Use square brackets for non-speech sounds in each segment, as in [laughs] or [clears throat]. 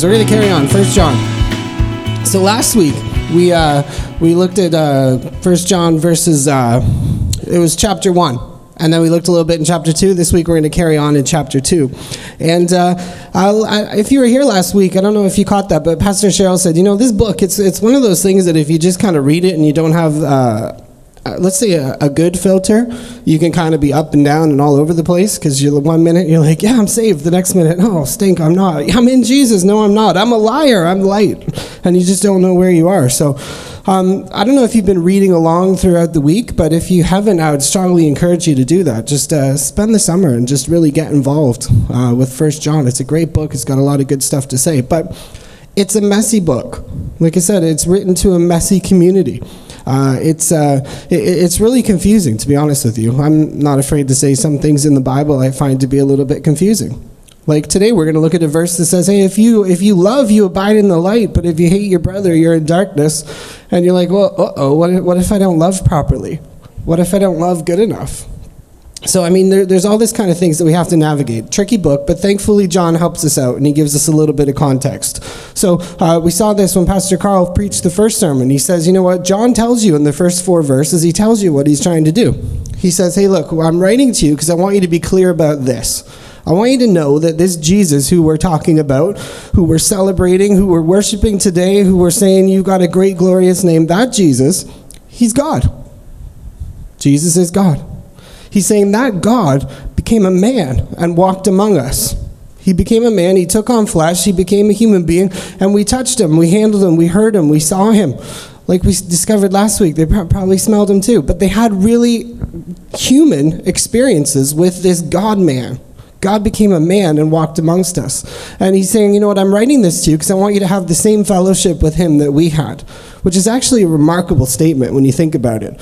So we're going to carry on. First John. So last week we uh, we looked at uh, First John verses. Uh, it was chapter one, and then we looked a little bit in chapter two. This week we're going to carry on in chapter two. And uh, I'll, I, if you were here last week, I don't know if you caught that, but Pastor Cheryl said, you know, this book it's it's one of those things that if you just kind of read it and you don't have uh, let's say a, a, good filter, you can kind of be up and down and all over the place because you're one minute you're like, yeah, I'm saved. The next minute, oh, stink, I'm not. I'm in Jesus. No, I'm not. I'm a liar. I'm light, and you just don't know where you are. So, um, I don't know if you've been reading along throughout the week, but if you haven't, I would strongly encourage you to do that. Just uh, spend the summer and just really get involved uh, with First John. It's a great book. It's got a lot of good stuff to say, but it's a messy book. Like I said, it's written to a messy community. Uh, it's, uh, it, it's really confusing, to be honest with you. I'm not afraid to say some things in the Bible I find to be a little bit confusing. Like today, we're going to look at a verse that says, "Hey, if you if you love, you abide in the light, but if you hate your brother, you're in darkness." And you're like, "Well, uh oh, what what if I don't love properly? What if I don't love good enough?" So, I mean, there, there's all this kind of things that we have to navigate. Tricky book, but thankfully John helps us out and he gives us a little bit of context. So, uh, we saw this when Pastor Carl preached the first sermon. He says, you know what? John tells you in the first four verses, he tells you what he's trying to do. He says, hey, look, I'm writing to you because I want you to be clear about this. I want you to know that this Jesus who we're talking about, who we're celebrating, who we're worshiping today, who we're saying you got a great, glorious name, that Jesus, he's God. Jesus is God. He's saying that God became a man and walked among us. He became a man, he took on flesh, he became a human being, and we touched him, we handled him, we heard him, we saw him. Like we discovered last week, they probably smelled him too. But they had really human experiences with this God man. God became a man and walked amongst us. And he's saying, you know what, I'm writing this to you because I want you to have the same fellowship with him that we had, which is actually a remarkable statement when you think about it.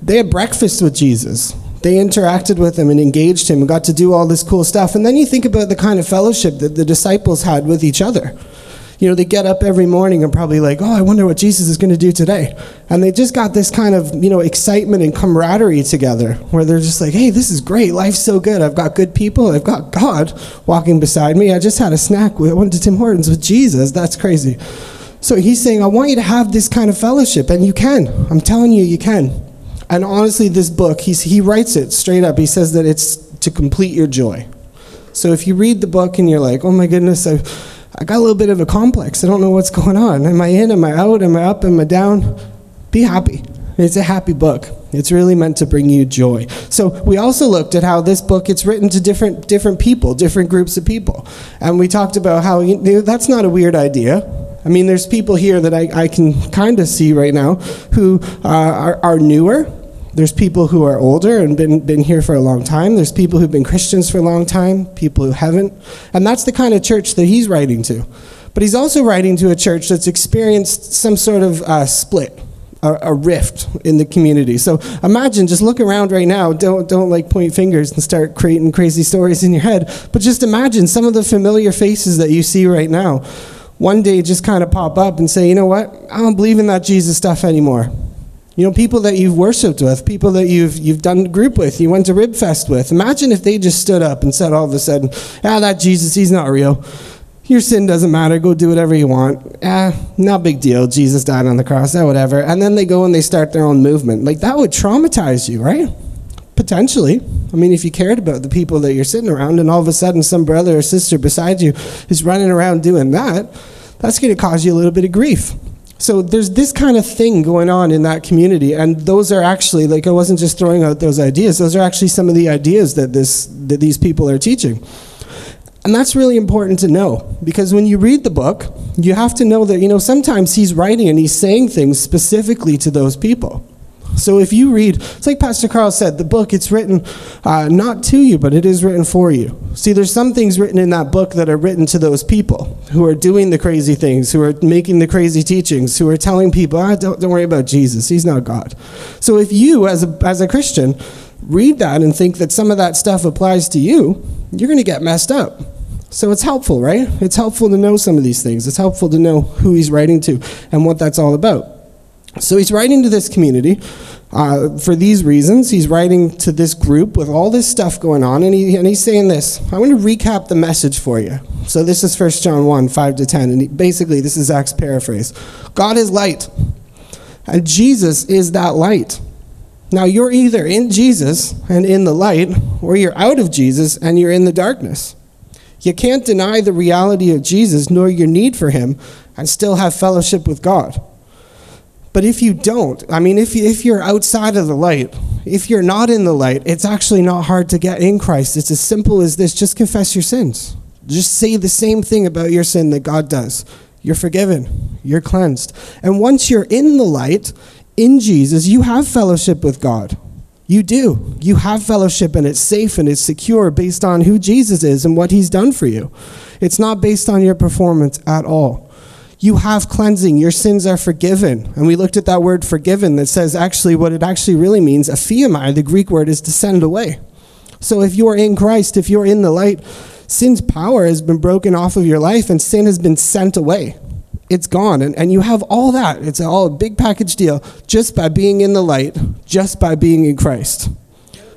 They had breakfast with Jesus. They interacted with him and engaged him and got to do all this cool stuff. And then you think about the kind of fellowship that the disciples had with each other. You know, they get up every morning and probably like, oh, I wonder what Jesus is going to do today. And they just got this kind of, you know, excitement and camaraderie together where they're just like, hey, this is great. Life's so good. I've got good people. I've got God walking beside me. I just had a snack. I went to Tim Hortons with Jesus. That's crazy. So he's saying, I want you to have this kind of fellowship. And you can. I'm telling you, you can. And honestly, this book, he's, he writes it straight up. He says that it's to complete your joy. So if you read the book and you're like, oh my goodness, I, I got a little bit of a complex. I don't know what's going on. Am I in? Am I out? Am I up? Am I down? Be happy. It's a happy book. It's really meant to bring you joy. So we also looked at how this book it's written to different different people, different groups of people, and we talked about how you know, that's not a weird idea. I mean, there's people here that I, I can kind of see right now who uh, are, are newer there's people who are older and been, been here for a long time. There's people who've been Christians for a long time, people who haven't. And that's the kind of church that he's writing to. But he's also writing to a church that's experienced some sort of uh, split, a, a, rift in the community. So imagine, just look around right now. Don't, don't like point fingers and start creating crazy stories in your head. But just imagine some of the familiar faces that you see right now. One day just kind of pop up and say, you know what? I don't believe in that Jesus stuff anymore. You know, people that you've worshiped with, people that you've, you've done group with, you went to Ribfest with. Imagine if they just stood up and said all of a sudden, ah, that Jesus, he's not real. Your sin doesn't matter. Go do whatever you want. Ah, not big deal. Jesus died on the cross. Ah, whatever. And then they go and they start their own movement. Like, that would traumatize you, right? Potentially. I mean, if you cared about the people that you're sitting around and all of a sudden some brother or sister beside you is running around doing that, that's going to cause you a little bit of grief. So there's this kind of thing going on in that community, and those are actually like I wasn't just throwing out those ideas. Those are actually some of the ideas that this that these people are teaching. And that's really important to know because when you read the book, you have to know that you know sometimes he's writing and he's saying things specifically to those people. So if you read, it's like Pastor Carl said, the book, it's written uh, not to you, but it is written for you. See, there's some things written in that book that are written to those people who are doing the crazy things, who are making the crazy teachings, who are telling people, ah, don't, don't worry about Jesus, he's not God. So if you, as a, as a Christian, read that and think that some of that stuff applies to you, you're going to get messed up. So it's helpful, right? It's helpful to know some of these things. It's helpful to know who he's writing to and what that's all about. So he's writing to this community uh, for these reasons. He's writing to this group with all this stuff going on, and, he, and he's saying this. I want to recap the message for you. So this is 1 John 1 5 to 10, and he, basically, this is Zach's paraphrase God is light, and Jesus is that light. Now, you're either in Jesus and in the light, or you're out of Jesus and you're in the darkness. You can't deny the reality of Jesus nor your need for him and still have fellowship with God. But if you don't, I mean, if, you, if you're outside of the light, if you're not in the light, it's actually not hard to get in Christ. It's as simple as this just confess your sins. Just say the same thing about your sin that God does. You're forgiven, you're cleansed. And once you're in the light, in Jesus, you have fellowship with God. You do. You have fellowship, and it's safe and it's secure based on who Jesus is and what he's done for you. It's not based on your performance at all you have cleansing. Your sins are forgiven. And we looked at that word forgiven that says actually what it actually really means, aphiamai, the Greek word is to send away. So if you're in Christ, if you're in the light, sin's power has been broken off of your life and sin has been sent away. It's gone. And, and you have all that. It's all a big package deal just by being in the light, just by being in Christ.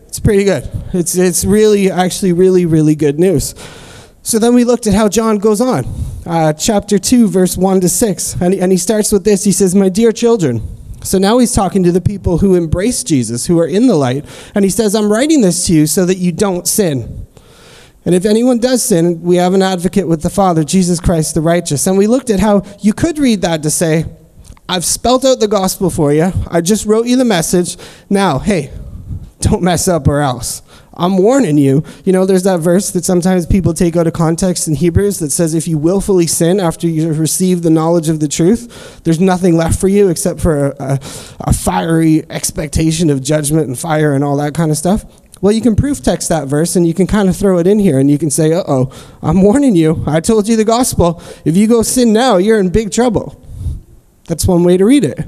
It's pretty good. It's, it's really, actually, really, really good news. So then we looked at how John goes on. Uh, chapter 2, verse 1 to 6. And he, and he starts with this He says, My dear children. So now he's talking to the people who embrace Jesus, who are in the light. And he says, I'm writing this to you so that you don't sin. And if anyone does sin, we have an advocate with the Father, Jesus Christ the righteous. And we looked at how you could read that to say, I've spelt out the gospel for you. I just wrote you the message. Now, hey, don't mess up or else. I'm warning you. You know, there's that verse that sometimes people take out of context in Hebrews that says, if you willfully sin after you have received the knowledge of the truth, there's nothing left for you except for a, a, a fiery expectation of judgment and fire and all that kind of stuff. Well, you can proof text that verse and you can kind of throw it in here and you can say, uh oh, I'm warning you. I told you the gospel. If you go sin now, you're in big trouble. That's one way to read it.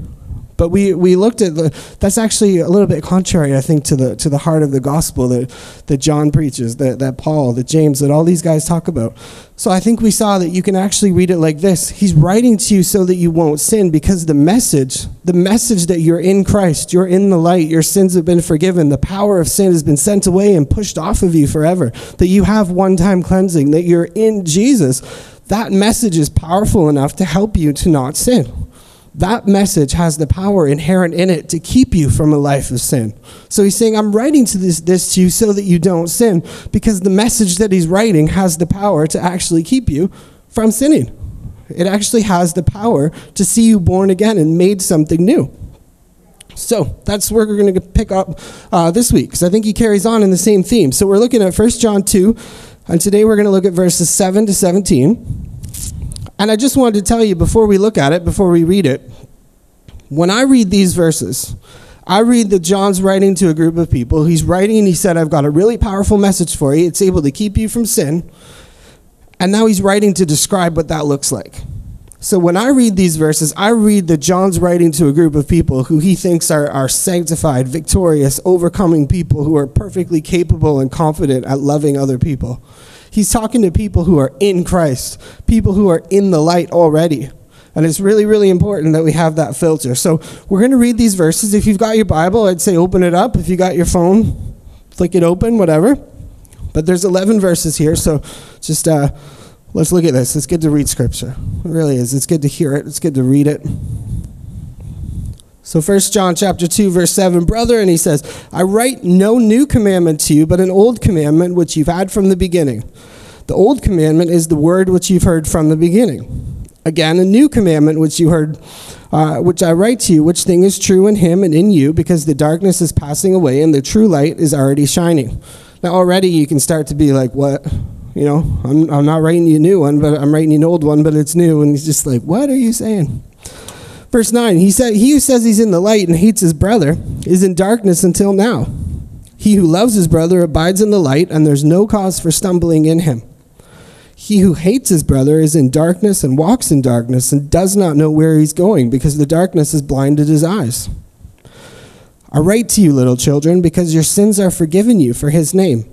But we, we looked at the, that's actually a little bit contrary, I think, to the, to the heart of the gospel that, that John preaches, that, that Paul, that James, that all these guys talk about. So I think we saw that you can actually read it like this He's writing to you so that you won't sin because the message, the message that you're in Christ, you're in the light, your sins have been forgiven, the power of sin has been sent away and pushed off of you forever, that you have one time cleansing, that you're in Jesus. That message is powerful enough to help you to not sin that message has the power inherent in it to keep you from a life of sin. So he's saying, I'm writing to this, this to you so that you don't sin, because the message that he's writing has the power to actually keep you from sinning. It actually has the power to see you born again and made something new. So that's where we're going to pick up uh, this week, because I think he carries on in the same theme. So we're looking at 1 John 2, and today we're going to look at verses 7 to 17. And I just wanted to tell you before we look at it, before we read it, when I read these verses, I read that John's writing to a group of people. He's writing and he said, I've got a really powerful message for you. It's able to keep you from sin. And now he's writing to describe what that looks like. So when I read these verses, I read that John's writing to a group of people who he thinks are, are sanctified, victorious, overcoming people who are perfectly capable and confident at loving other people. He's talking to people who are in Christ, people who are in the light already. And it's really, really important that we have that filter. So we're going to read these verses. If you've got your Bible, I'd say open it up. If you got your phone, flick it open, whatever. But there's 11 verses here, so just uh, let's look at this. It's good to read Scripture. It really is. It's good to hear it. It's good to read it. So 1 John chapter 2 verse 7 brother and he says I write no new commandment to you but an old commandment which you've had from the beginning. The old commandment is the word which you've heard from the beginning. Again a new commandment which you heard uh, which I write to you which thing is true in him and in you because the darkness is passing away and the true light is already shining. Now already you can start to be like what you know I'm, I'm not writing you a new one but I'm writing you an old one but it's new and he's just like what are you saying? Verse 9, he said, He who says he's in the light and hates his brother is in darkness until now. He who loves his brother abides in the light, and there's no cause for stumbling in him. He who hates his brother is in darkness and walks in darkness and does not know where he's going because the darkness has blinded his eyes. I write to you, little children, because your sins are forgiven you for his name.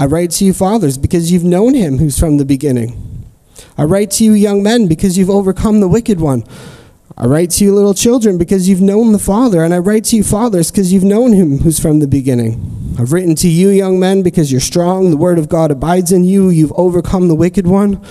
I write to you, fathers, because you've known him who's from the beginning. I write to you, young men, because you've overcome the wicked one. I write to you, little children, because you've known the Father, and I write to you, fathers, because you've known him who's from the beginning. I've written to you, young men, because you're strong, the word of God abides in you, you've overcome the wicked one.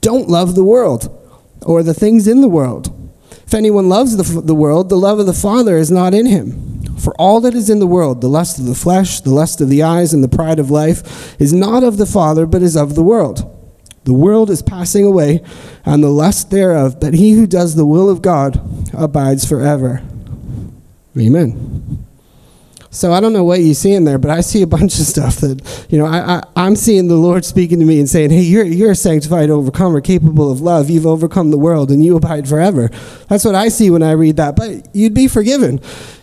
Don't love the world or the things in the world. If anyone loves the, the world, the love of the Father is not in him. For all that is in the world, the lust of the flesh, the lust of the eyes, and the pride of life, is not of the Father, but is of the world. The world is passing away, and the lust thereof, but he who does the will of God abides forever. Amen. So I don't know what you see in there, but I see a bunch of stuff that, you know, I, I, am seeing the Lord speaking to me and saying, hey, you're, you're a sanctified overcomer, capable of love. You've overcome the world, and you abide forever. That's what I see when I read that. But you'd be forgiven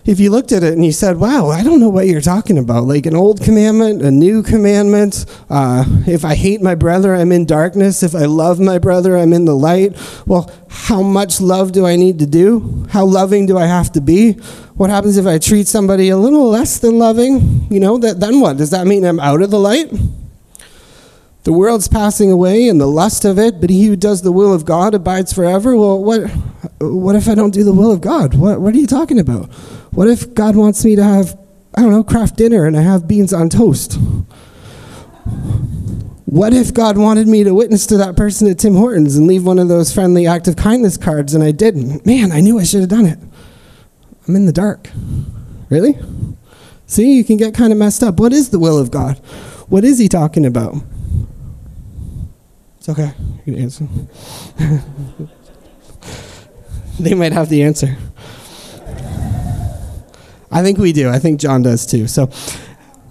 if you looked at it and you said, wow, I don't know what you're talking about. Like an old commandment, a new commandment. Uh, if I hate my brother, I'm in darkness. If I love my brother, I'm in the light. Well, how much love do I need to do? How loving do I have to be? What happens if I treat somebody a little less than loving? You know, that, then what? Does that mean I'm out of the light? The world's passing away and the lust of it, but he who does the will of God abides forever. Well, what, what if I don't do the will of God? What, what are you talking about? What if God wants me to have, I don't know, craft dinner and I have beans on toast? What if God wanted me to witness to that person at Tim Hortons and leave one of those friendly act of kindness cards and I didn't? Man, I knew I should have done it. I'm in the dark. Really? See, you can get kind of messed up. What is the will of God? What is he talking about? It's okay. You can answer. [laughs] they might have the answer. I think we do. I think John does too. So,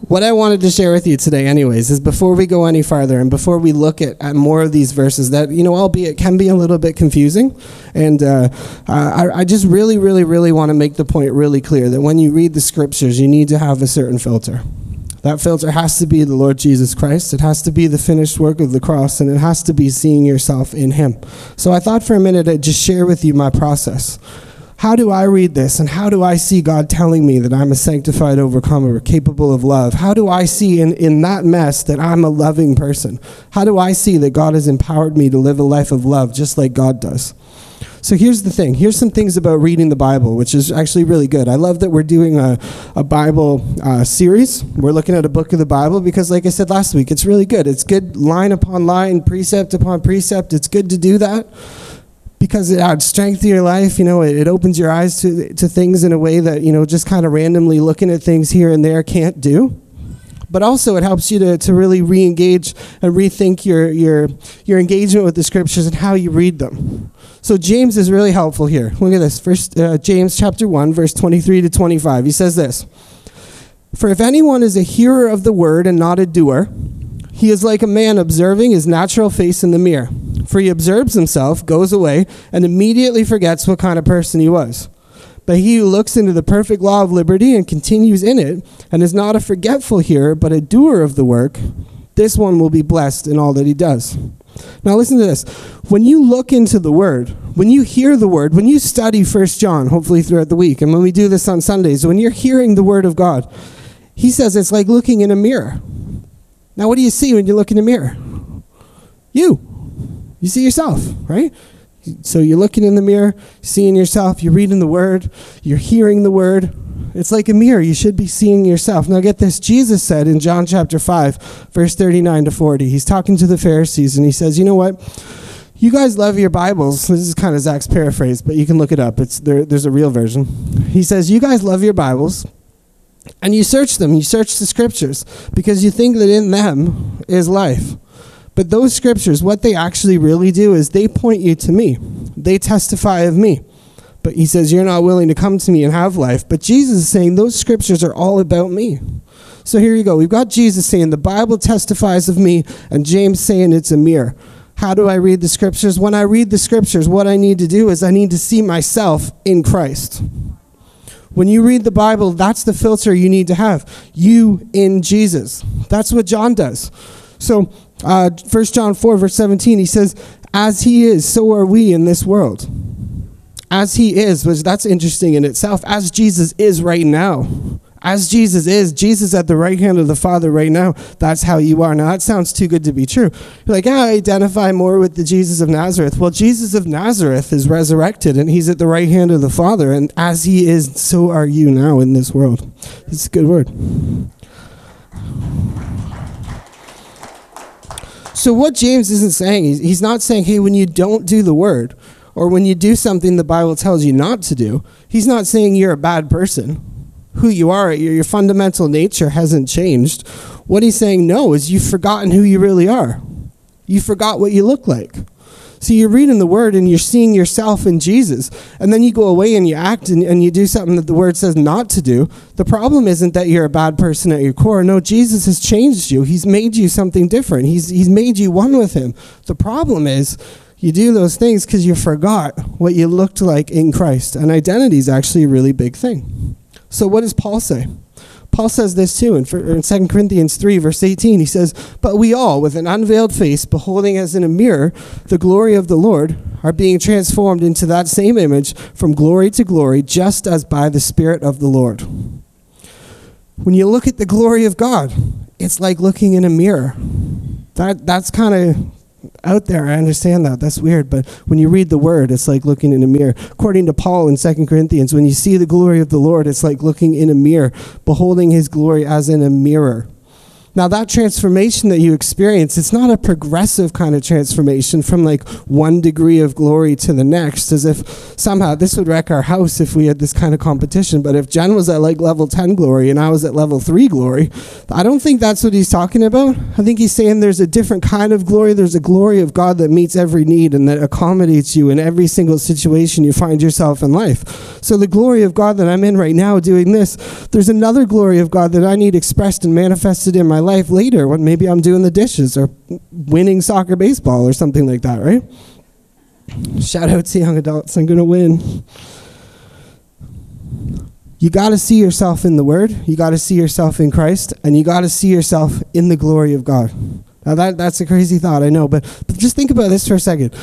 what I wanted to share with you today, anyways, is before we go any farther and before we look at, at more of these verses that, you know, albeit can be a little bit confusing, and uh, I, I just really, really, really want to make the point really clear that when you read the scriptures, you need to have a certain filter. That filter has to be the Lord Jesus Christ. It has to be the finished work of the cross, and it has to be seeing yourself in Him. So I thought for a minute I'd just share with you my process. How do I read this, and how do I see God telling me that I'm a sanctified overcomer, capable of love? How do I see in, in that mess that I'm a loving person? How do I see that God has empowered me to live a life of love just like God does? So here's the thing. Here's some things about reading the Bible, which is actually really good. I love that we're doing a, a Bible uh, series. We're looking at a book of the Bible because, like I said last week, it's really good. It's good line upon line, precept upon precept. It's good to do that because it adds strength to your life. You know, it, it opens your eyes to, to things in a way that, you know, just kind of randomly looking at things here and there can't do but also it helps you to, to really re-engage and rethink your, your, your engagement with the scriptures and how you read them so James is really helpful here. Look at this. First uh, James chapter 1 verse 23 to 25. He says this. For if anyone is a hearer of the word and not a doer, he is like a man observing his natural face in the mirror. For he observes himself, goes away, and immediately forgets what kind of person he was. But he who looks into the perfect law of liberty and continues in it, and is not a forgetful hearer, but a doer of the work, this one will be blessed in all that he does. Now listen to this. When you look into the word, when you hear the word, when you study First John, hopefully throughout the week, and when we do this on Sundays, when you're hearing the word of God, he says it's like looking in a mirror. Now what do you see when you look in the mirror? You. You see yourself, right? So you're looking in the mirror, seeing yourself, you're reading the word, you're hearing the word, it's like a mirror. You should be seeing yourself. Now, get this. Jesus said in John chapter 5, verse 39 to 40, he's talking to the Pharisees and he says, You know what? You guys love your Bibles. This is kind of Zach's paraphrase, but you can look it up. It's there, there's a real version. He says, You guys love your Bibles and you search them. You search the scriptures because you think that in them is life. But those scriptures, what they actually really do is they point you to me, they testify of me. But he says, You're not willing to come to me and have life. But Jesus is saying, Those scriptures are all about me. So here you go. We've got Jesus saying, The Bible testifies of me, and James saying it's a mirror. How do I read the scriptures? When I read the scriptures, what I need to do is I need to see myself in Christ. When you read the Bible, that's the filter you need to have. You in Jesus. That's what John does. So, uh, 1 John 4, verse 17, he says, As he is, so are we in this world. As he is, which that's interesting in itself, as Jesus is right now as Jesus is, Jesus at the right hand of the Father right now, that's how you are. Now, that sounds too good to be true. You're like, yeah, I identify more with the Jesus of Nazareth. Well, Jesus of Nazareth is resurrected and he's at the right hand of the Father. And as he is, so are you now in this world. It's a good word. So, what James isn't saying, he's not saying, hey, when you don't do the word, or when you do something the Bible tells you not to do, he's not saying you're a bad person who you are, your, your fundamental nature hasn't changed. What he's saying, no, is you've forgotten who you really are. You forgot what you look like. So you're reading the word and you're seeing yourself in Jesus. And then you go away and you act and, and you do something that the word says not to do. The problem isn't that you're a bad person at your core. No, Jesus has changed you. He's made you something different. He's, he's made you one with him. The problem is you do those things because you forgot what you looked like in Christ. And identity is actually a really big thing. So, what does Paul say? Paul says this too in, in 2 Corinthians 3, verse 18. He says, But we all, with an unveiled face, beholding as in a mirror the glory of the Lord, are being transformed into that same image from glory to glory, just as by the Spirit of the Lord. When you look at the glory of God, it's like looking in a mirror. That, that's kind of out there. I understand that. That's weird. But when you read the word, it's like looking in a mirror. According to Paul in 2 Corinthians, when you see the glory of the Lord, it's like looking in a mirror, beholding his glory as in a mirror. Now, that transformation that you experience, it's not a progressive kind of transformation from like one degree of glory to the next, as if somehow this would wreck our house if we had this kind of competition. But if Jen was at like level 10 glory and I was at level 3 glory, I don't think that's what he's talking about. I think he's saying there's a different kind of glory. There's a glory of God that meets every need and that accommodates you in every single situation you find yourself in life. So, the glory of God that I'm in right now doing this, there's another glory of God that I need expressed and manifested in my life later when maybe I'm doing the dishes or winning soccer baseball or something like that, right? Shout out to young adults, I'm going to win. You got to see yourself in the Word, you got to see yourself in Christ, and you got to see yourself in the glory of God. Now, that, that's a crazy thought, I know, but, but just think about this for a second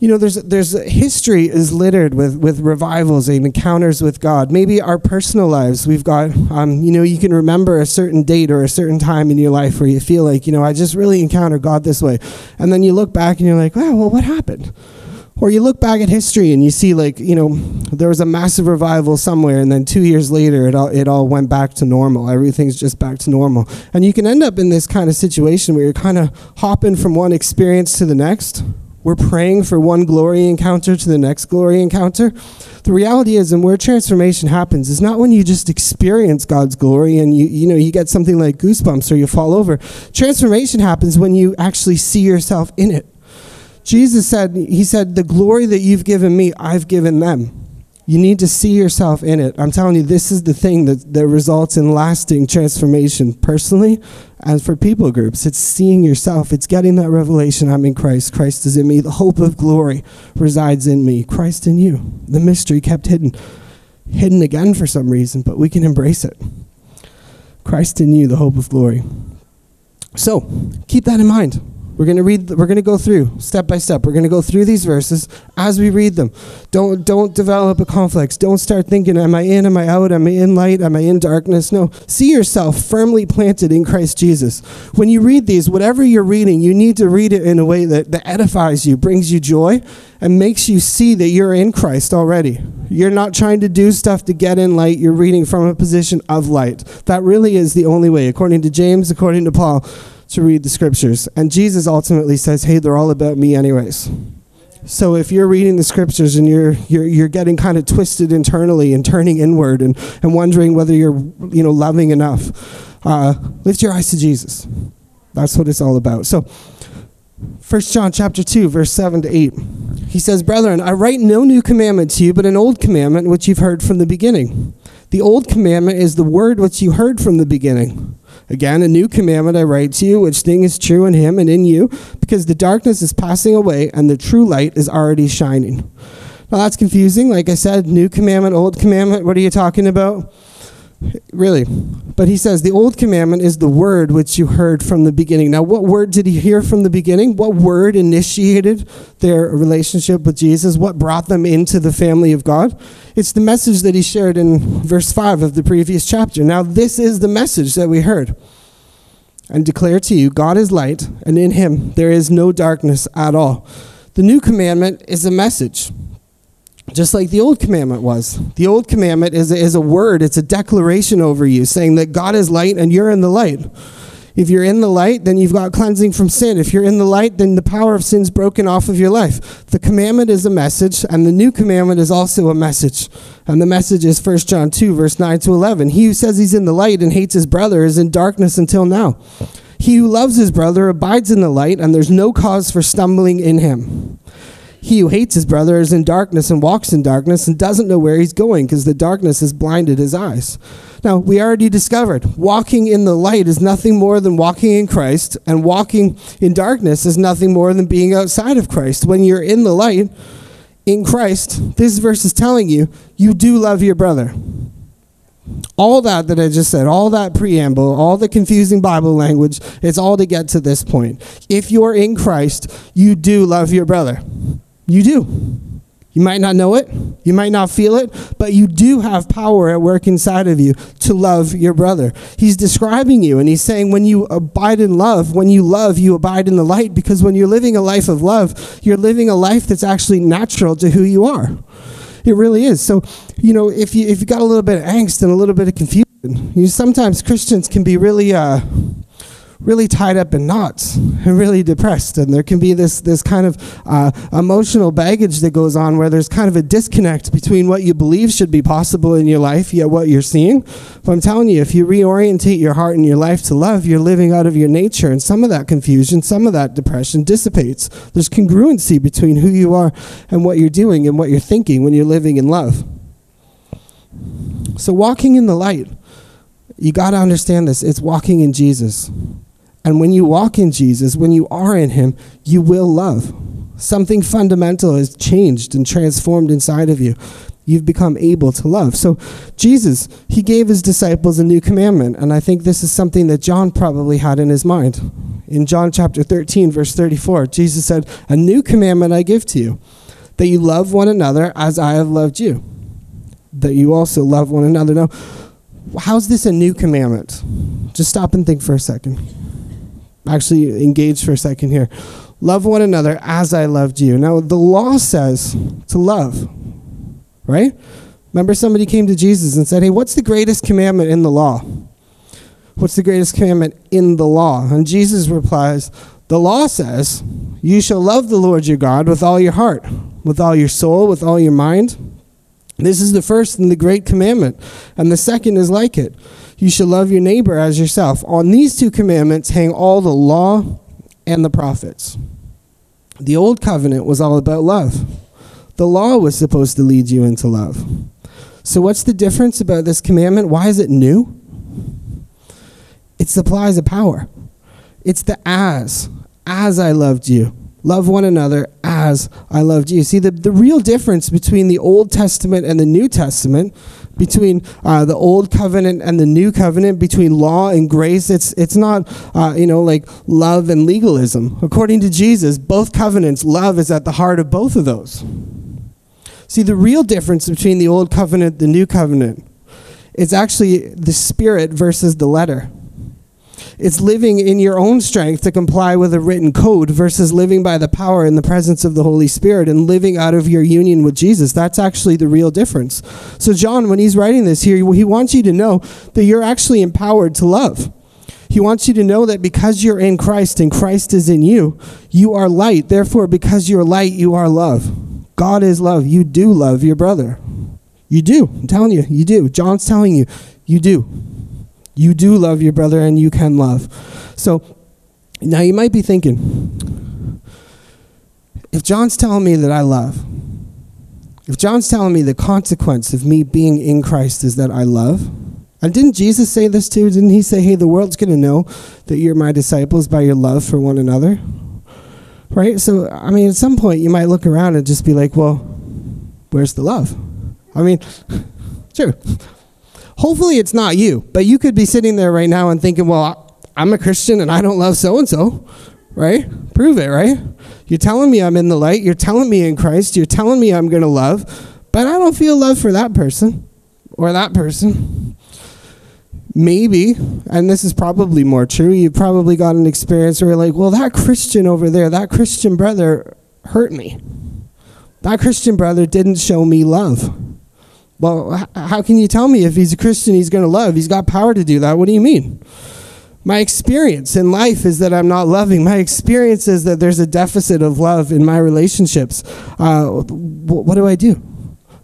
you know, there's there's history is littered with with revivals and encounters with God. Maybe our personal lives, we've got, um, you know, you can remember a certain date or a certain time in your life where you feel like, you know, I just really encountered God this way, and then you look back and you're like, wow, well, what happened? Or you look back at history and you see like, you know, there was a massive revival somewhere, and then two years later, it all it all went back to normal. Everything's just back to normal, and you can end up in this kind of situation where you're kind of hopping from one experience to the next we're praying for one glory encounter to the next glory encounter. The reality is, and where transformation happens, is not when you just experience God's glory and you, you know, you get something like goosebumps or you fall over. Transformation happens when you actually see yourself in it. Jesus said, He said, The glory that you've given me, I've given them. You need to see yourself in it. I'm telling you, this is the thing that, that results in lasting transformation personally and for people groups. It's seeing yourself, it's getting that revelation I'm in Christ. Christ is in me. The hope of glory resides in me. Christ in you. The mystery kept hidden, hidden again for some reason, but we can embrace it. Christ in you, the hope of glory. So keep that in mind. We're going to read we're going to go through step by step. We're going to go through these verses as we read them. Don't don't develop a conflict. Don't start thinking am I in, am I out, am I in light, am I in darkness? No. See yourself firmly planted in Christ Jesus. When you read these, whatever you're reading, you need to read it in a way that, that edifies you, brings you joy, and makes you see that you're in Christ already. You're not trying to do stuff to get in light. You're reading from a position of light. That really is the only way, according to James, according to Paul to read the scriptures. And Jesus ultimately says, hey, they're all about me, anyways. So if you're reading the scriptures and you're you're you're getting kind of twisted internally and turning inward and, and wondering whether you're you know loving enough, uh, lift your eyes to Jesus. That's what it's all about. So First John chapter 2 verse 7 to 8. He says, "Brethren, I write no new commandment to you, but an old commandment which you've heard from the beginning. The old commandment is the word which you heard from the beginning. Again, a new commandment I write to you, which thing is true in him and in you, because the darkness is passing away and the true light is already shining. Now that's confusing. Like I said, new commandment, old commandment, what are you talking about? Really. But he says the old commandment is the word which you heard from the beginning. Now, what word did he hear from the beginning? What word initiated their relationship with Jesus? What brought them into the family of God? It's the message that he shared in verse 5 of the previous chapter. Now, this is the message that we heard. And declare to you God is light, and in him there is no darkness at all. The new commandment is a message just like the old commandment was. The old commandment is a, is a word, it's a declaration over you saying that God is light and you're in the light. If you're in the light, then you've got cleansing from sin. If you're in the light, then the power of sin's broken off of your life. The commandment is a message, and the new commandment is also a message. And the message is 1 John 2, verse 9 to 11. He who says he's in the light and hates his brother is in darkness until now. He who loves his brother abides in the light, and there's no cause for stumbling in him. He who hates his brother is in darkness and walks in darkness and doesn't know where he's going because the darkness has blinded his eyes. Now, we already discovered walking in the light is nothing more than walking in Christ, and walking in darkness is nothing more than being outside of Christ. When you're in the light, in Christ, this verse is telling you, you do love your brother. All that that I just said, all that preamble, all the confusing Bible language, it's all to get to this point. If you're in Christ, you do love your brother. You do. You might not know it, you might not feel it, but you do have power at work inside of you to love your brother. He's describing you and he's saying, when you abide in love, when you love, you abide in the light because when you're living a life of love, you're living a life that's actually natural to who you are. It really is. So, you know, if you if you got a little bit of angst and a little bit of confusion, you sometimes Christians can be really uh, really tied up in knots and [laughs] really depressed. And there can be this, this kind of uh, emotional baggage that goes on where there's kind of a disconnect between what you believe should be possible in your life, yet what you're seeing. But I'm telling you, if you reorientate your heart and your life to love, you're living out of your nature. And some of that confusion, some of that depression dissipates. There's congruency between who you are and what you're doing and what you're thinking when you're living in love. So, walking in the light, you got to understand this it's walking in Jesus. And when you walk in Jesus, when you are in Him, you will love. Something fundamental has changed and transformed inside of you. You've become able to love. So, Jesus, He gave His disciples a new commandment. And I think this is something that John probably had in his mind. In John chapter 13, verse 34, Jesus said, A new commandment I give to you, that you love one another as I have loved you, that you also love one another. Now, how's this a new commandment? Just stop and think for a second actually engage for a second here. Love one another as I loved you. Now, the law says to love, right? Remember, somebody came to Jesus and said, Hey, what's the greatest commandment in the law? What's the greatest commandment in the law? And Jesus replies, The law says, You shall love the Lord your God with all your heart, with all your soul, with all your mind. This is the first and the great commandment. And the second is like it you shall love your neighbor as yourself. On these two commandments hang all the law and the prophets. The old covenant was all about love. The law was supposed to lead you into love. So, what's the difference about this commandment? Why is it new? It supplies a power. It's the as, as I loved you. Love one another as I loved you. See, the, the real difference between the Old Testament and the New Testament between uh, the old covenant and the new covenant, between law and grace. It's, it's not, uh, you know, like love and legalism. According to Jesus, both covenants, love is at the heart of both of those. See, the real difference between the old covenant the new covenant is actually the spirit versus the letter. It's living in your own strength to comply with a written code versus living by the power and the presence of the Holy Spirit and living out of your union with Jesus. That's actually the real difference. So, John, when he's writing this here, he wants you to know that you're actually empowered to love. He wants you to know that because you're in Christ and Christ is in you, you are light. Therefore, because you're light, you are love. God is love. You do love your brother. You do. I'm telling you, you do. John's telling you, you do. You do love your brother and you can love. So now you might be thinking, if John's telling me that I love, if John's telling me the consequence of me being in Christ is that I love, And didn't Jesus say this too? Didn't he say, hey, the world's going to know that you're my disciples by your love for one another? Right? So, I mean, at some point you might look around and just be like, well, where's the love? I mean, [laughs] sure. Hopefully it's not you, but you could be sitting there right now and thinking, well, I'm a Christian and I don't love so and so, right? Prove it, right? You're telling me I'm in the light. You're telling me in Christ. You're telling me I'm going to love, but I don't feel love for that person or that person. Maybe, and this is probably more true, you've probably got an experience where you're like, well, that Christian over there, that Christian brother hurt me. That Christian brother didn't show me love. Well, how can you tell me if he's a Christian he's going to love? He's got power to do that. What do you mean? My experience in life is that I'm not loving. My experience is that there's a deficit of love in my relationships. Uh, what do I do?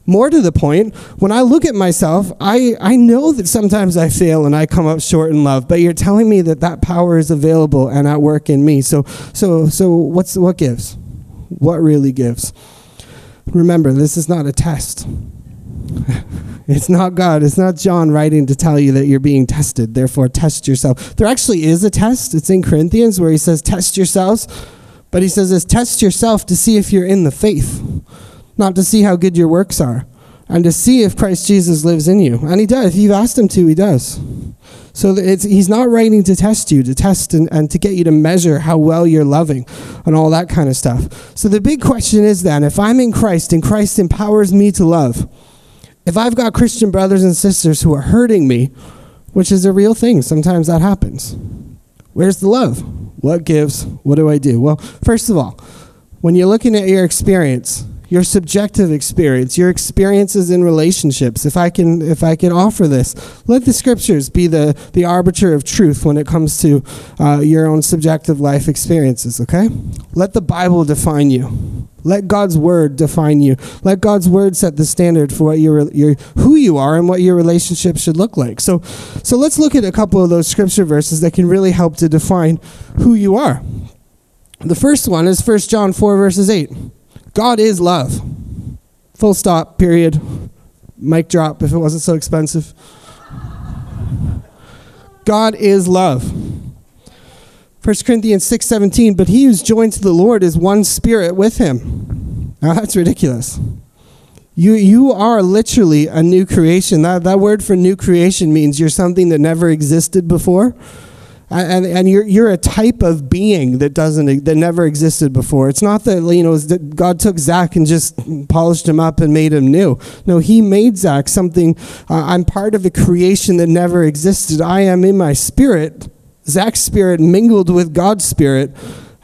More to the point, when I look at myself, I, I know that sometimes I fail and I come up short in love, but you're telling me that that power is available and at work in me. So, so, so what's, what gives? What really gives? Remember, this is not a test. [laughs] it's not God. It's not John writing to tell you that you're being tested. Therefore, test yourself. There actually is a test. It's in Corinthians where he says, test yourselves. But he says, it's test yourself to see if you're in the faith not to see how good your works are, and to see if Christ Jesus lives in you. And he does. If you've asked him to, he does. So he's not writing to test you, to test and, and to get you to measure how well you're loving and all that kind of stuff. So the big question is then if I'm in Christ and Christ empowers me to love, if I've got Christian brothers and sisters who are hurting me, which is a real thing, sometimes that happens, where's the love? What gives? What do I do? Well, first of all, when you're looking at your experience, your subjective experience, your experiences in relationships. If I can, if I can offer this, let the scriptures be the, the arbiter of truth when it comes to uh, your own subjective life experiences, okay? Let the Bible define you. Let God's word define you. Let God's word set the standard for what your, your, who you are and what your relationship should look like. So, so let's look at a couple of those scripture verses that can really help to define who you are. The first one is 1 John 4, verses 8. God is love. Full stop, period. Mic drop if it wasn't so expensive. God is love. 1 Corinthians 6:17, but he who's joined to the Lord is one spirit with him. Now that's ridiculous. You you are literally a new creation. That that word for new creation means you're something that never existed before and, and you're, you're a type of being that doesn't that never existed before it's not that you know that god took zach and just polished him up and made him new no he made zach something uh, i'm part of a creation that never existed i am in my spirit zach's spirit mingled with god's spirit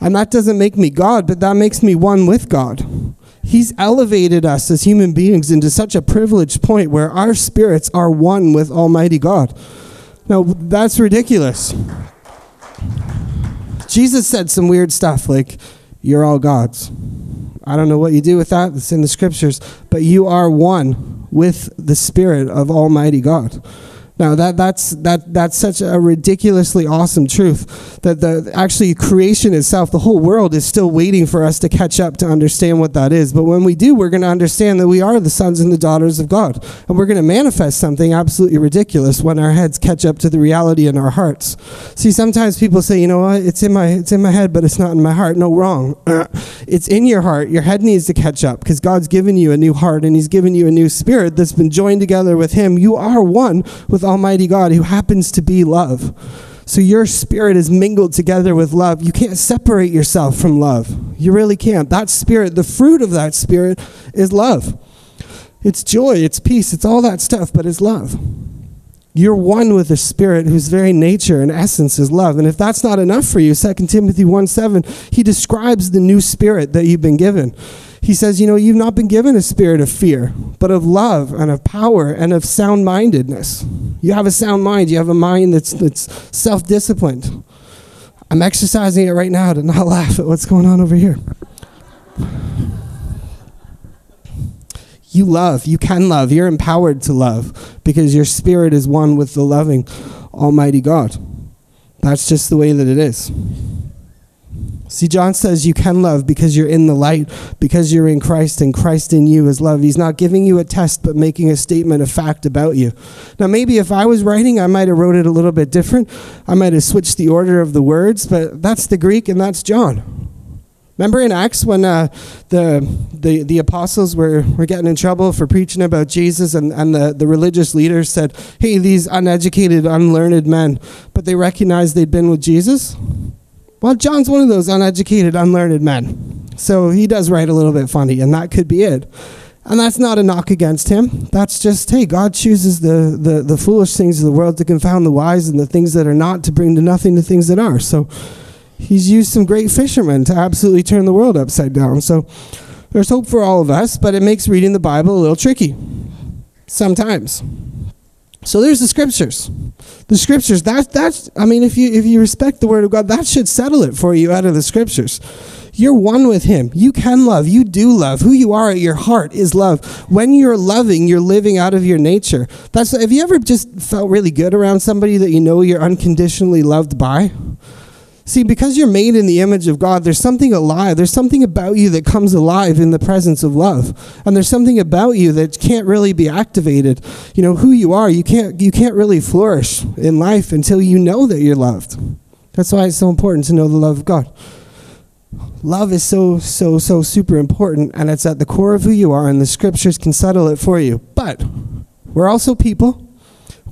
and that doesn't make me god but that makes me one with god He's elevated us as human beings into such a privileged point where our spirits are one with Almighty God. Now, that's ridiculous. Jesus said some weird stuff like, You're all gods. I don't know what you do with that. It's in the scriptures. But you are one with the Spirit of Almighty God. Now that that's that that's such a ridiculously awesome truth that the actually creation itself, the whole world is still waiting for us to catch up to understand what that is. But when we do, we're going to understand that we are the sons and the daughters of God, and we're going to manifest something absolutely ridiculous when our heads catch up to the reality in our hearts. See, sometimes people say, you know what, it's in my it's in my head, but it's not in my heart. No, wrong. [clears throat] it's in your heart. Your head needs to catch up because God's given you a new heart and He's given you a new spirit that's been joined together with Him. You are one with Almighty God who happens to be love. So your spirit is mingled together with love. You can't separate yourself from love. You really can't. That spirit, the fruit of that spirit is love. It's joy, it's peace, it's all that stuff, but it's love. You're one with the Spirit whose very nature and essence is love. And if that's not enough for you, 2 Timothy 1 7, he describes the new spirit that you've been given. He says, You know, you've not been given a spirit of fear, but of love and of power and of sound mindedness. You have a sound mind, you have a mind that's, that's self disciplined. I'm exercising it right now to not [laughs] laugh at what's going on over here. You love. You can love. You're empowered to love because your spirit is one with the loving Almighty God. That's just the way that it is. See, John says you can love because you're in the light, because you're in Christ, and Christ in you is love. He's not giving you a test, but making a statement of fact about you. Now, maybe if I was writing, I might have wrote it a little bit different. I might have switched the order of the words, but that's the Greek and that's John. Remember in Acts when uh, the, the, the apostles were, were getting in trouble for preaching about Jesus, and, and the, the religious leaders said, Hey, these uneducated, unlearned men, but they recognized they'd been with Jesus? Well, John's one of those uneducated, unlearned men. So he does write a little bit funny, and that could be it. And that's not a knock against him. That's just, hey, God chooses the, the, the foolish things of the world to confound the wise and the things that are not to bring to nothing the things that are. So he's used some great fishermen to absolutely turn the world upside down. So there's hope for all of us, but it makes reading the Bible a little tricky sometimes. So there's the scriptures. The scriptures, that that's I mean if you if you respect the word of God, that should settle it for you out of the scriptures. You're one with him. You can love. You do love. Who you are at your heart is love. When you're loving, you're living out of your nature. That's have you ever just felt really good around somebody that you know you're unconditionally loved by? See, because you're made in the image of God, there's something alive. There's something about you that comes alive in the presence of love. And there's something about you that can't really be activated. You know, who you are, you can't you can't really flourish in life until you know that you're loved. That's why it's so important to know the love of God. Love is so so so super important and it's at the core of who you are and the scriptures can settle it for you. But we're also people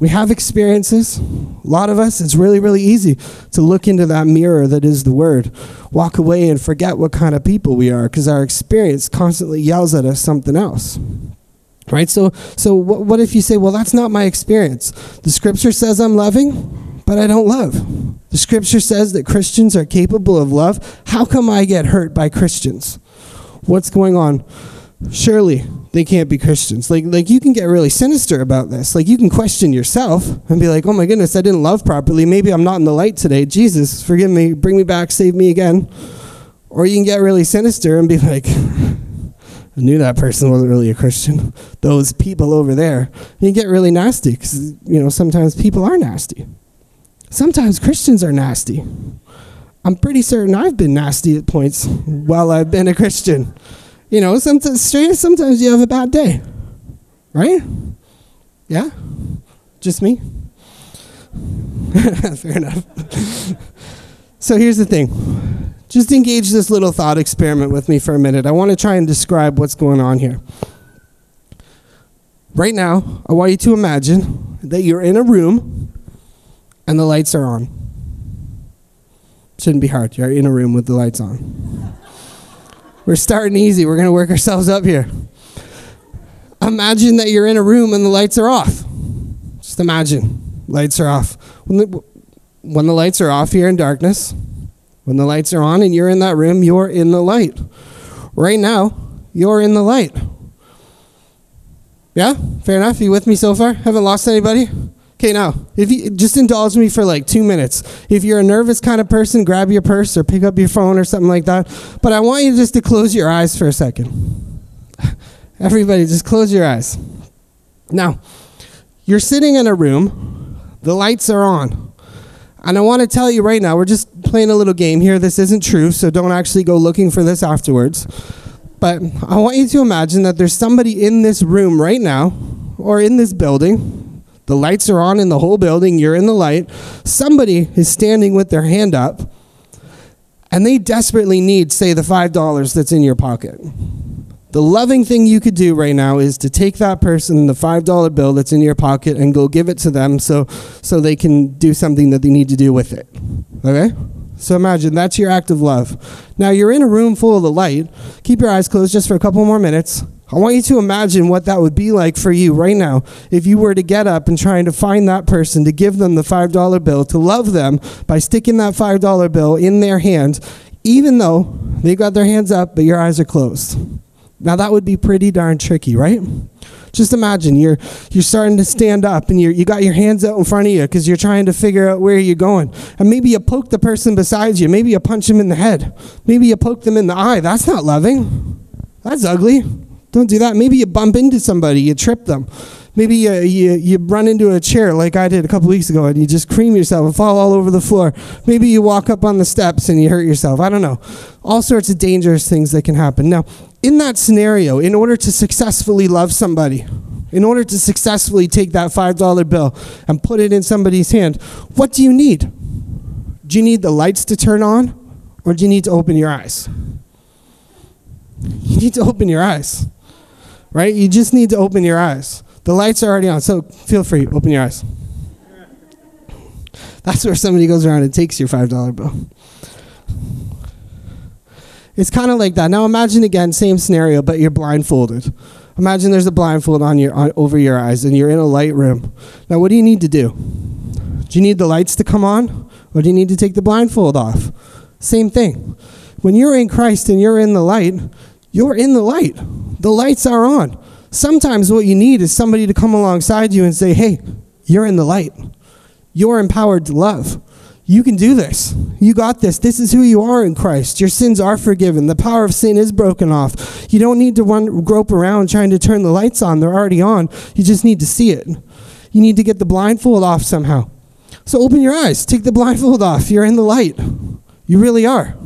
we have experiences. A lot of us, it's really, really easy to look into that mirror that is the Word, walk away and forget what kind of people we are because our experience constantly yells at us something else. Right? So, so what, what if you say, well, that's not my experience? The Scripture says I'm loving, but I don't love. The Scripture says that Christians are capable of love. How come I get hurt by Christians? What's going on? Surely they can't be Christians. Like, like you can get really sinister about this. Like you can question yourself and be like, oh my goodness, I didn't love properly. Maybe I'm not in the light today. Jesus, forgive me, bring me back, save me again. Or you can get really sinister and be like, [laughs] I knew that person wasn't really a Christian. Those people over there. You get really nasty because, you know, sometimes people are nasty. Sometimes Christians are nasty. I'm pretty certain I've been nasty at points while I've been a Christian. You know, sometimes, sometimes you have a bad day, right? Yeah? Just me? [laughs] Fair enough. so here's the thing. Just engage this little thought experiment with me for a minute. I want to try and describe what's going on here. Right now, I want you to imagine that you're in a room and the lights are on. Shouldn't be hard. You're in a room with the lights on. We're starting easy. We're going to work ourselves up here. Imagine that you're in a room and the lights are off. Just imagine. Lights are off. When the, when the lights are off, you're in darkness. When the lights are on and you're in that room, you're in the light. Right now, you're in the light. Yeah? Fair enough? You with me so far? Haven't lost anybody? Okay, now, if you just indulge me for like two minutes. If you're a nervous kind of person, grab your purse or pick up your phone or something like that. But I want you just to close your eyes for a second. [laughs] Everybody, just close your eyes. Now, you're sitting in a room, the lights are on. And I want to tell you right now, we're just playing a little game here. This isn't true, so don't actually go looking for this afterwards. But I want you to imagine that there's somebody in this room right now, or in this building, the lights are on in the whole building. You're in the light. Somebody is standing with their hand up, and they desperately need, say, the $5 that's in your pocket. The loving thing you could do right now is to take that person, the $5 bill that's in your pocket, and go give it to them so, so they can do something that they need to do with it. Okay? So imagine that's your act of love. Now you're in a room full of the light. Keep your eyes closed just for a couple more minutes. I want you to imagine what that would be like for you right now if you were to get up and trying to find that person, to give them the $5 bill, to love them by sticking that $5 bill in their hand, even though they've got their hands up, but your eyes are closed. Now that would be pretty darn tricky, right? Just imagine you're you're starting to stand up and you you got your hands out in front of you because you're trying to figure out where you're going. And maybe you poke the person beside you. Maybe you punch them in the head. Maybe you poke them in the eye. That's not loving. That's ugly. Don't do that. Maybe you bump into somebody, you trip them. Maybe you, you, you run into a chair like I did a couple weeks ago and you just cream yourself and fall all over the floor. Maybe you walk up on the steps and you hurt yourself. I don't know. All sorts of dangerous things that can happen. Now, in that scenario, in order to successfully love somebody, in order to successfully take that $5 bill and put it in somebody's hand, what do you need? Do you need the lights to turn on or do you need to open your eyes? You need to open your eyes, right? You just need to open your eyes. The lights are already on, so feel free, open your eyes. That's where somebody goes around and takes your $5 bill. It's kind of like that. Now imagine again, same scenario, but you're blindfolded. Imagine there's a blindfold on your on, over your eyes and you're in a light room. Now what do you need to do? Do you need the lights to come on or do you need to take the blindfold off? Same thing. When you're in Christ and you're in the light, you're in the light. The lights are on. Sometimes what you need is somebody to come alongside you and say, hey, you're in the light. You're empowered to love. You can do this. You got this. This is who you are in Christ. Your sins are forgiven. The power of sin is broken off. You don't need to run, grope around trying to turn the lights on. They're already on. You just need to see it. You need to get the blindfold off somehow. So open your eyes. Take the blindfold off. You're in the light. You really are.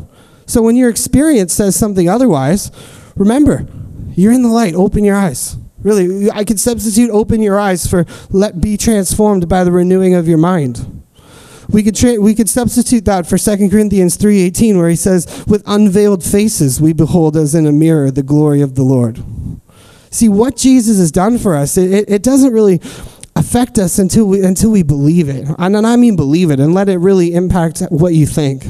So when your experience says something otherwise, remember, you're in the light. Open your eyes. Really, I could substitute open your eyes for let be transformed by the renewing of your mind. We could tra- we could substitute that for 2 Corinthians 3:18 where he says with unveiled faces we behold as in a mirror the glory of the Lord. See what Jesus has done for us, it, it, it doesn't really affect us until we until we believe it. And, and I mean believe it and let it really impact what you think.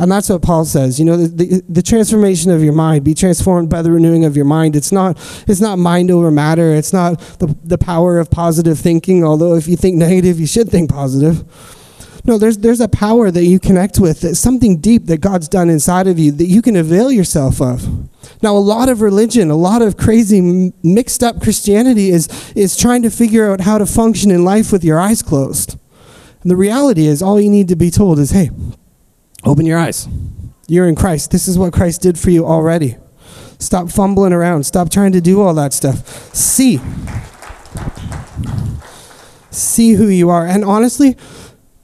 And that's what Paul says. You know, the, the, the, transformation of your mind, be transformed by the renewing of your mind. It's not, it's not mind over matter. It's not the, the power of positive thinking, although if you think negative, you should think positive. No, there's, there's a power that you connect with, that's something deep that God's done inside of you that you can avail yourself of. Now, a lot of religion, a lot of crazy, mixed up Christianity is, is trying to figure out how to function in life with your eyes closed. And the reality is, all you need to be told is, hey, Open your eyes. You're in Christ. This is what Christ did for you already. Stop fumbling around. Stop trying to do all that stuff. See. See who you are. And honestly,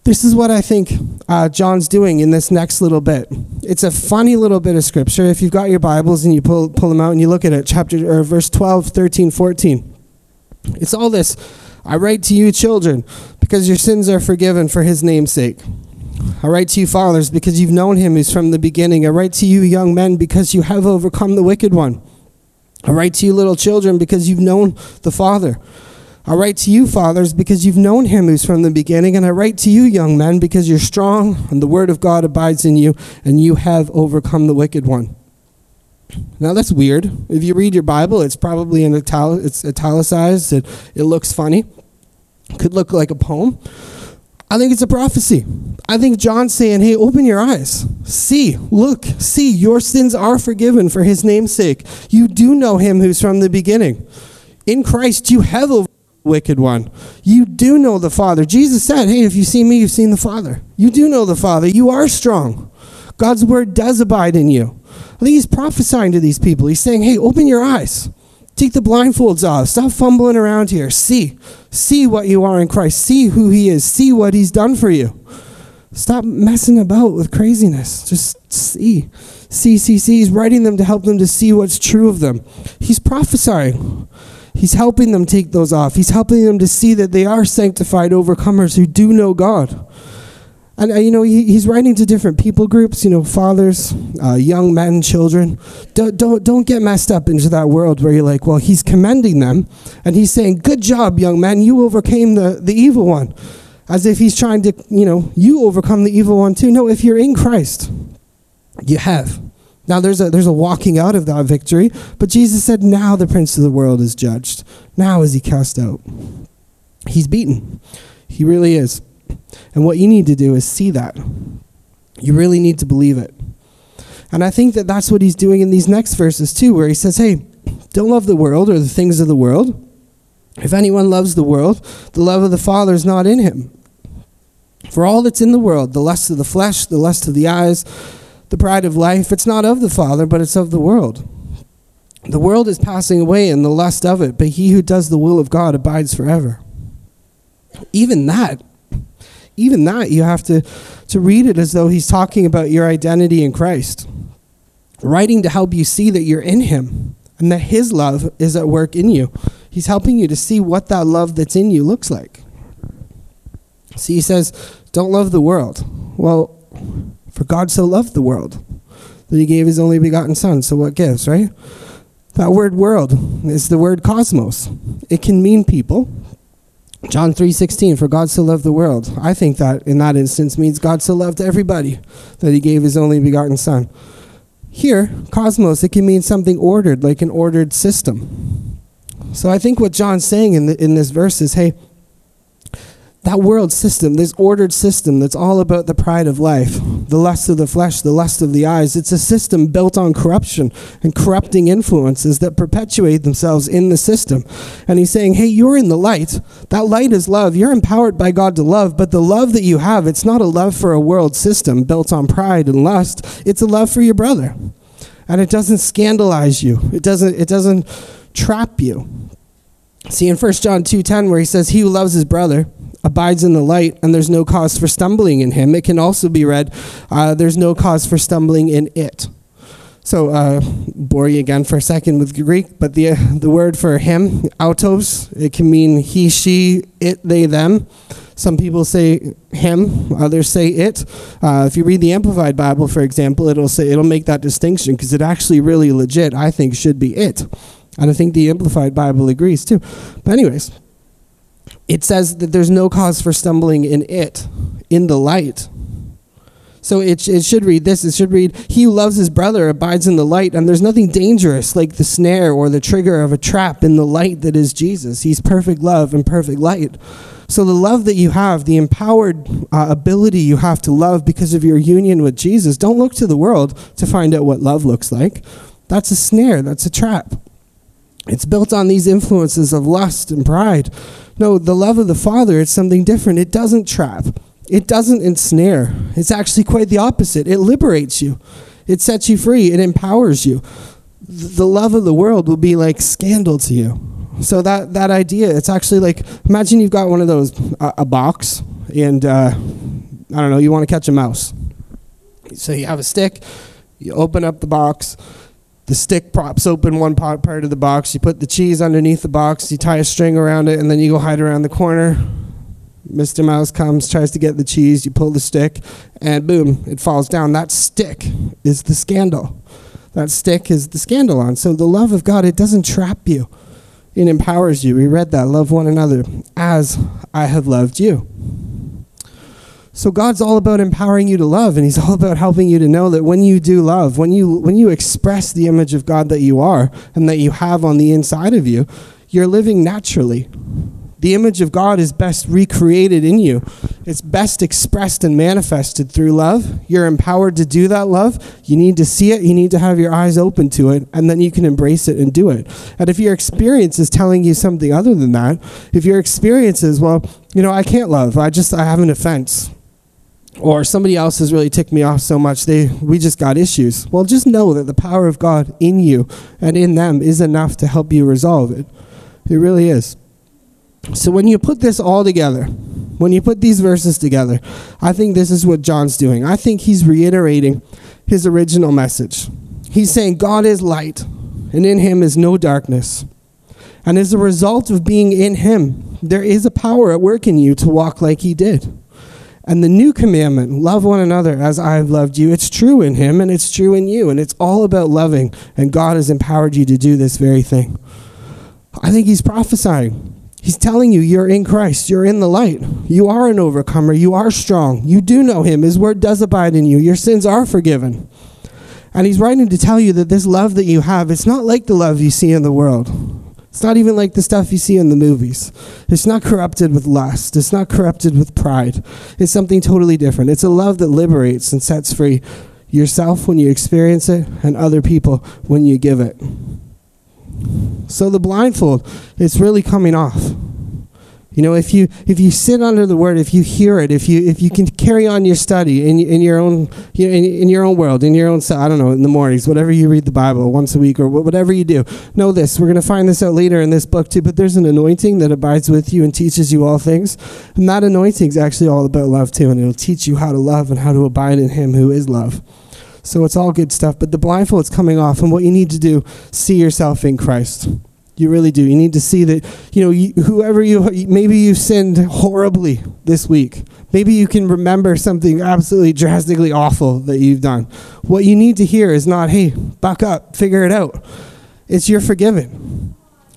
this is what I think uh, John's doing in this next little bit. It's a funny little bit of scripture. If you've got your Bibles and you pull, pull them out and you look at it, chapter or verse 12, 13, 14. It's all this. I write to you, children, because your sins are forgiven for his name's sake. I write to you, fathers, because you've known him who's from the beginning. I write to you, young men, because you have overcome the wicked one. I write to you, little children, because you've known the Father. I write to you, fathers, because you've known him who's from the beginning. And I write to you, young men, because you're strong and the word of God abides in you, and you have overcome the wicked one. Now that's weird. If you read your Bible, it's probably in ital- it's italicized. It, it looks funny. Could look like a poem. I think it's a prophecy. I think John's saying, hey, open your eyes. See, look, see, your sins are forgiven for his name's sake. You do know him who's from the beginning. In Christ, you have a wicked one. You do know the Father. Jesus said, hey, if you see me, you've seen the Father. You do know the Father. You are strong. God's word does abide in you. I think he's prophesying to these people. He's saying, hey, open your eyes. Take the blindfolds off. Stop fumbling around here. See. See what you are in Christ. See who He is. See what He's done for you. Stop messing about with craziness. Just see. See, see, see. He's writing them to help them to see what's true of them. He's prophesying. He's helping them take those off. He's helping them to see that they are sanctified overcomers who do know God. And, uh, you know, he, he's writing to different people groups, you know, fathers, uh, young men, children. Don't, don't, don't get messed up into that world where you're like, well, he's commending them. And he's saying, good job, young man. You overcame the, the evil one. As if he's trying to, you know, you overcome the evil one too. No, if you're in Christ, you have. Now, there's a, there's a walking out of that victory. But Jesus said, now the prince of the world is judged. Now is he cast out. He's beaten. He really is. And what you need to do is see that. You really need to believe it. And I think that that's what he's doing in these next verses too, where he says, hey, don't love the world or the things of the world. If anyone loves the world, the love of the Father is not in him. For all that's in the world, the lust of the flesh, the lust of the eyes, the pride of life, it's not of the Father, but it's of the world. The world is passing away and the lust of it, but he who does the will of God abides forever. Even that, even that, you have to, to read it as though he's talking about your identity in Christ, writing to help you see that you're in him and that his love is at work in you. He's helping you to see what that love that's in you looks like. See, he says, Don't love the world. Well, for God so loved the world that he gave his only begotten Son. So what gives, right? That word world is the word cosmos. It can mean people. John 3:16 for God so loved the world. I think that in that instance means God so loved everybody that he gave his only begotten son. Here, cosmos it can mean something ordered like an ordered system. So I think what John's saying in the, in this verse is hey, that world system, this ordered system that's all about the pride of life, the lust of the flesh, the lust of the eyes, it's a system built on corruption and corrupting influences that perpetuate themselves in the system. And he's saying, hey, you're in the light. That light is love. You're empowered by God to love, but the love that you have, it's not a love for a world system built on pride and lust. It's a love for your brother. And it doesn't scandalize you. It doesn't it doesn't trap you. See in 1 John 2:10 where he says he who loves his brother abides in the light and there's no cause for stumbling in him. It can also be read, uh, there's no cause for stumbling in it. So, uh, bore you again for a second with Greek, but the, uh, the word for him, autos, it can mean he, she, it, they, them. Some people say him, others say it. Uh, if you read the Amplified Bible, for example, it'll say it'll make that distinction because it actually really legit, I think, should be it. And I think the Amplified Bible agrees too. But anyways, it says that there's no cause for stumbling in it, in the light. So it, it should read this. It should read, He who loves his brother abides in the light, and there's nothing dangerous like the snare or the trigger of a trap in the light that is Jesus. He's perfect love and perfect light. So the love that you have, the empowered uh, ability you have to love because of your union with Jesus, don't look to the world to find out what love looks like. That's a snare, that's a trap. It's built on these influences of lust and pride. No, the love of the Father, it's something different. It doesn't trap, it doesn't ensnare. It's actually quite the opposite. It liberates you, it sets you free, it empowers you. The love of the world will be like scandal to you. So that, that idea, it's actually like imagine you've got one of those, uh, a box, and uh, I don't know, you want to catch a mouse. So you have a stick, you open up the box, the stick props open one part, of the box. You put the cheese underneath the box. You tie a string around it, and then you go hide around the corner. Mr. Mouse comes, tries to get the cheese. You pull the stick, and boom, it falls down. That stick is the scandal. That stick is the skandalon. So the love of God, it doesn't trap you. It empowers you. We read that. Love one another as I have loved you. So God's all about empowering you to love and he's [laughs] all about helping you to know that when you do love, when you when you express the image of God that you are and that you have on the inside of you, you're living naturally. The image of God is best recreated in you. It's best expressed and manifested through love. You're empowered to do that love. You need to see it, you need to have your eyes open to it, and then you can embrace it and do it. And if your experience is telling you something other than that, if your experience is, well, you know, I can't love, I just I have an offense or somebody else has really ticked me off so much they we just got issues. Well just know that the power of god in you and in them is enough to help you resolve it. It really is. So when you put this all together when you put these verses together i think this is what john's doing. I think he's reiterating his original message. He's saying god is light and in him is no darkness. And as a result of being in him there is a power at work in you to walk like he did and the new commandment, love one another as I have loved you, it's true in him and it's true in you. And it's all about loving. And God has empowered you to do this very thing. I think he's prophesying. He's telling you you're in Christ. You're in the light. You are an overcomer. You are strong. You do know him. His word does abide in you. Your sins are forgiven. And he's writing to tell you that this love that you have, it's not like the love you see in the world. It's not even like the stuff you see in the movies. It's not corrupted with lust. It's not corrupted with pride. It's something totally different. It's a love that liberates and sets free yourself when you experience it and other people when you give it. So the blindfold, it's really coming off. You know, if you if you sit under the word, if you hear it, if you if you can carry on your study in in your own you in, in your own world, in your own I don't know, in the mornings, whatever you read the Bible once a week or whatever you do. Know this. We're going to find this out later in this book too, but there's an anointing that abides with you and teaches you all things. And that anointing is actually all about love too, and it'll teach you how to love and how to abide in him who is love. So it's all good stuff, but the blindfold's coming off and what you need to do, see yourself in Christ. You really do. You need to see that, you know, you, whoever you, maybe you sinned horribly this week. Maybe you can remember something absolutely drastically awful that you've done. What you need to hear is not, hey, buck up, figure it out. It's you're forgiven.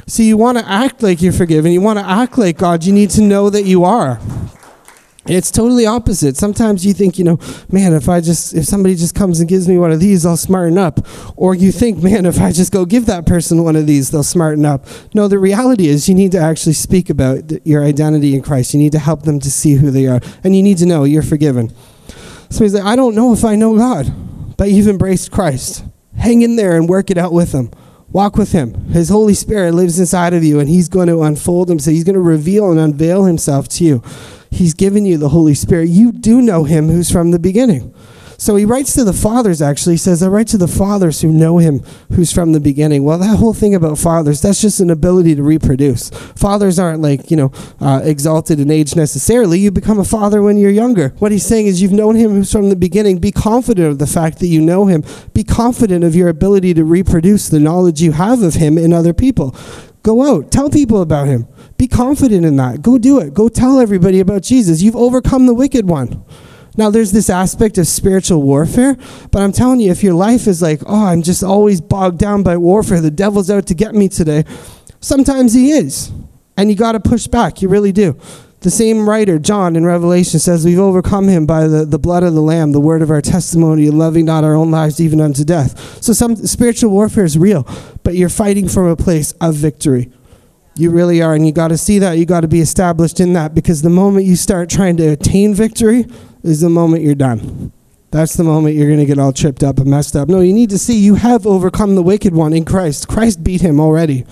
See, you want to act like you're forgiven. You want to act like God. You need to know that you are. It's totally opposite. Sometimes you think, you know, man, if I just, if somebody just comes and gives me one of these, I'll smarten up. Or you think, [laughs] man, if I just go give that person one of these, they'll smarten up. No, the reality is you need to actually speak about your identity in Christ. You need to help them to see who they are. And you need to know you're forgiven. So he's like, I don't know if I know God, but you've embraced Christ. Hang in there and work it out with him. Walk with him. His Holy Spirit lives inside of you, and he's going to unfold himself. He's going to reveal and unveil himself to you. He's given you the Holy Spirit. You do know him who's from the beginning. So he writes to the fathers, actually. He says, I write to the fathers who know him who's from the beginning. Well, that whole thing about fathers, that's just an ability to reproduce. Fathers aren't like, you know, uh, exalted in age necessarily. You become a father when you're younger. What he's saying is, you've known him who's from the beginning. Be confident of the fact that you know him. Be confident of your ability to reproduce the knowledge you have of him in other people. Go out, tell people about him. Be confident in that. Go do it. Go tell everybody about Jesus. You've overcome the wicked one. Now, there's this aspect of spiritual warfare, but I'm telling you, if your life is like, oh, I'm just always bogged down by warfare, the devil's out to get me today, sometimes he is. And you got to push back. You really do. The same writer, John, in Revelation says, We've overcome him by the, the blood of the Lamb, the word of our testimony, and loving not our own lives even unto death. So, some spiritual warfare is real, but you're fighting from a place of victory. You really are, and you got to see that. You got to be established in that because the moment you start trying to attain victory is the moment you're done. That's the moment you're going to get all tripped up and messed up. No, you need to see you have overcome the wicked one in Christ. Christ beat him already.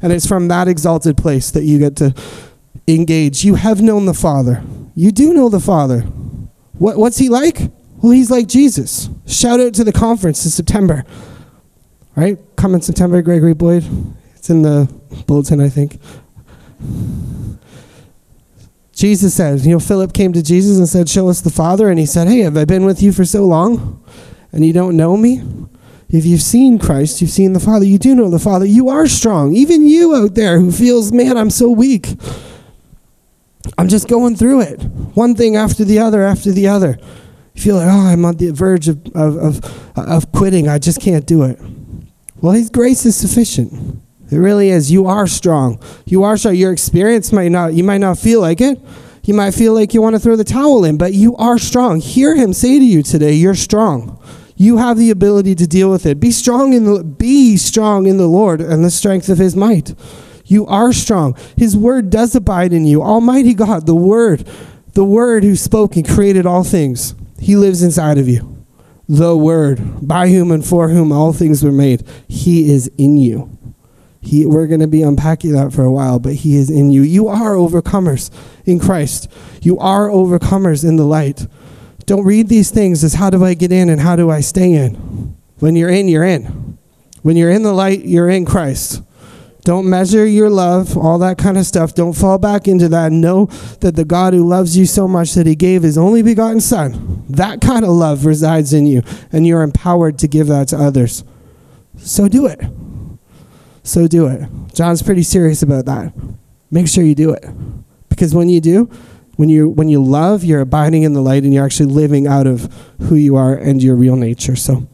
And it's from that exalted place that you get to engage. You have known the Father. You do know the Father. What, what's he like? Well, he's like Jesus. Shout out to the conference in September. Right? Come in September, Gregory Boyd. It's in the bulletin, I think. Jesus said, you know, Philip came to Jesus and said, Show us the Father. And he said, Hey, have I been with you for so long? And you don't know me? If you've seen Christ, you've seen the Father. You do know the Father. You are strong. Even you out there who feels, man, I'm so weak. I'm just going through it. One thing after the other after the other. You feel like, oh, I'm on the verge of, of, of, of quitting. I just can't do it. Well, His grace is sufficient. It really is. You are strong. You are strong. Your experience might not, you might not feel like it. You might feel like you want to throw the towel in, but you are strong. Hear him say to you today, you're strong. You have the ability to deal with it. Be strong in the be strong in the Lord and the strength of his might. You are strong. His word does abide in you. Almighty God, the word, the word who spoke and created all things. He lives inside of you. The word, by whom and for whom all things were made. He is in you. He, we're going to be unpacking that for a while, but He is in you. You are overcomers in Christ. You are overcomers in the light. Don't read these things as how do I get in and how do I stay in. When you're in, you're in. When you're in the light, you're in Christ. Don't measure your love, all that kind of stuff. Don't fall back into that. Know that the God who loves you so much that He gave His only begotten Son, that kind of love resides in you, and you're empowered to give that to others. So do it. So do it. John's pretty serious about that. Make sure you do it. Because when you do, when you when you love, you're abiding in the light and you're actually living out of who you are and your real nature. So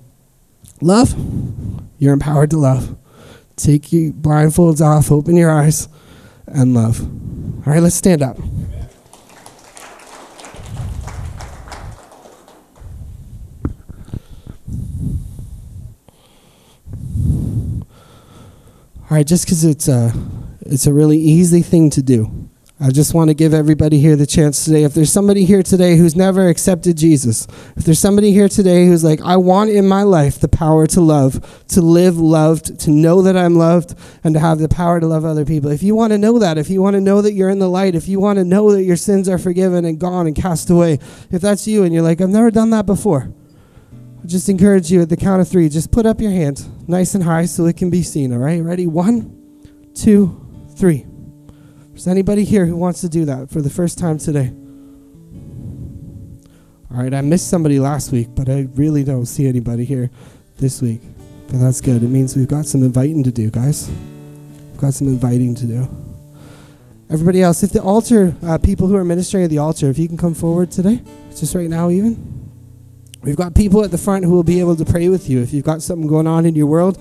love, you're empowered to love. Take your blindfolds off, open your eyes, and love. All right, let's stand up. All right, just because it's a, it's a really easy thing to do. I just want to give everybody here the chance today. If there's somebody here today who's never accepted Jesus, if there's somebody here today who's like, I want in my life the power to love, to live loved, to know that I'm loved, and to have the power to love other people. If you want to know that, if you want to know that you're in the light, if you want to know that your sins are forgiven and gone and cast away, if that's you and you're like, I've never done that before, just encourage you at the count of three, just put up your hand nice and high so it can be seen, all right? Ready? One, two, three. Is anybody here who wants to do that for the first time today? All right, I missed somebody last week, but I really don't see anybody here this week. But that's good. It means we've got some inviting to do, guys. We've got some inviting to do. Everybody else, if the altar, uh, people who are ministering at the altar, if you can come forward today, just right now, even. We've got people at the front who will be able to pray with you. If you've got something going on in your world,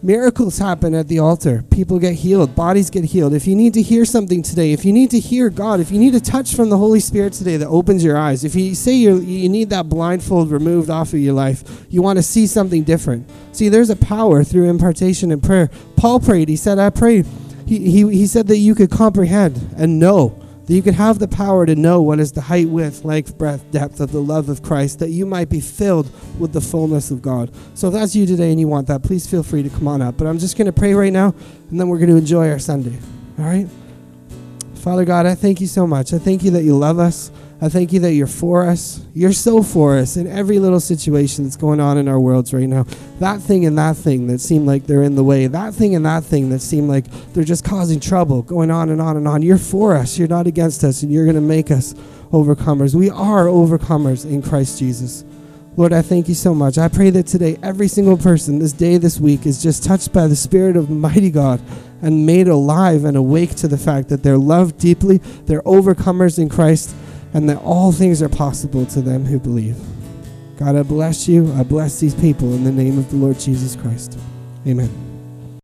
Miracles happen at the altar. People get healed. Bodies get healed. If you need to hear something today, if you need to hear God, if you need a touch from the Holy Spirit today that opens your eyes, if you say you you need that blindfold removed off of your life, you want to see something different. See, there's a power through impartation and prayer. Paul prayed. He said, I prayed. He, he, he said that you could comprehend and know that you could have the power to know what is the height, width, length, breadth, depth of the love of Christ, that you might be filled with the fullness of God. So if that's you today and you want that, please feel free to come on up. But I'm just going to pray right now, and then we're going to enjoy our Sunday. All right? Father God, I thank you so much. I thank you that you love us. I thank you that you're for us. You're so for us in every little situation that's going on in our worlds right now. That thing and that thing that seem like they're in the way, that thing and that thing that seem like they're just causing trouble, going on and on and on. You're for us. You're not against us, and you're going to make us overcomers. We are overcomers in Christ Jesus. Lord, I thank you so much. I pray that today, every single person, this day, this week, is just touched by the Spirit of mighty God and made alive and awake to the fact that they're loved deeply, they're overcomers in Christ and that all things are possible to them who believe. God, I bless you. I bless these people in the name of the Lord Jesus Christ. Amen.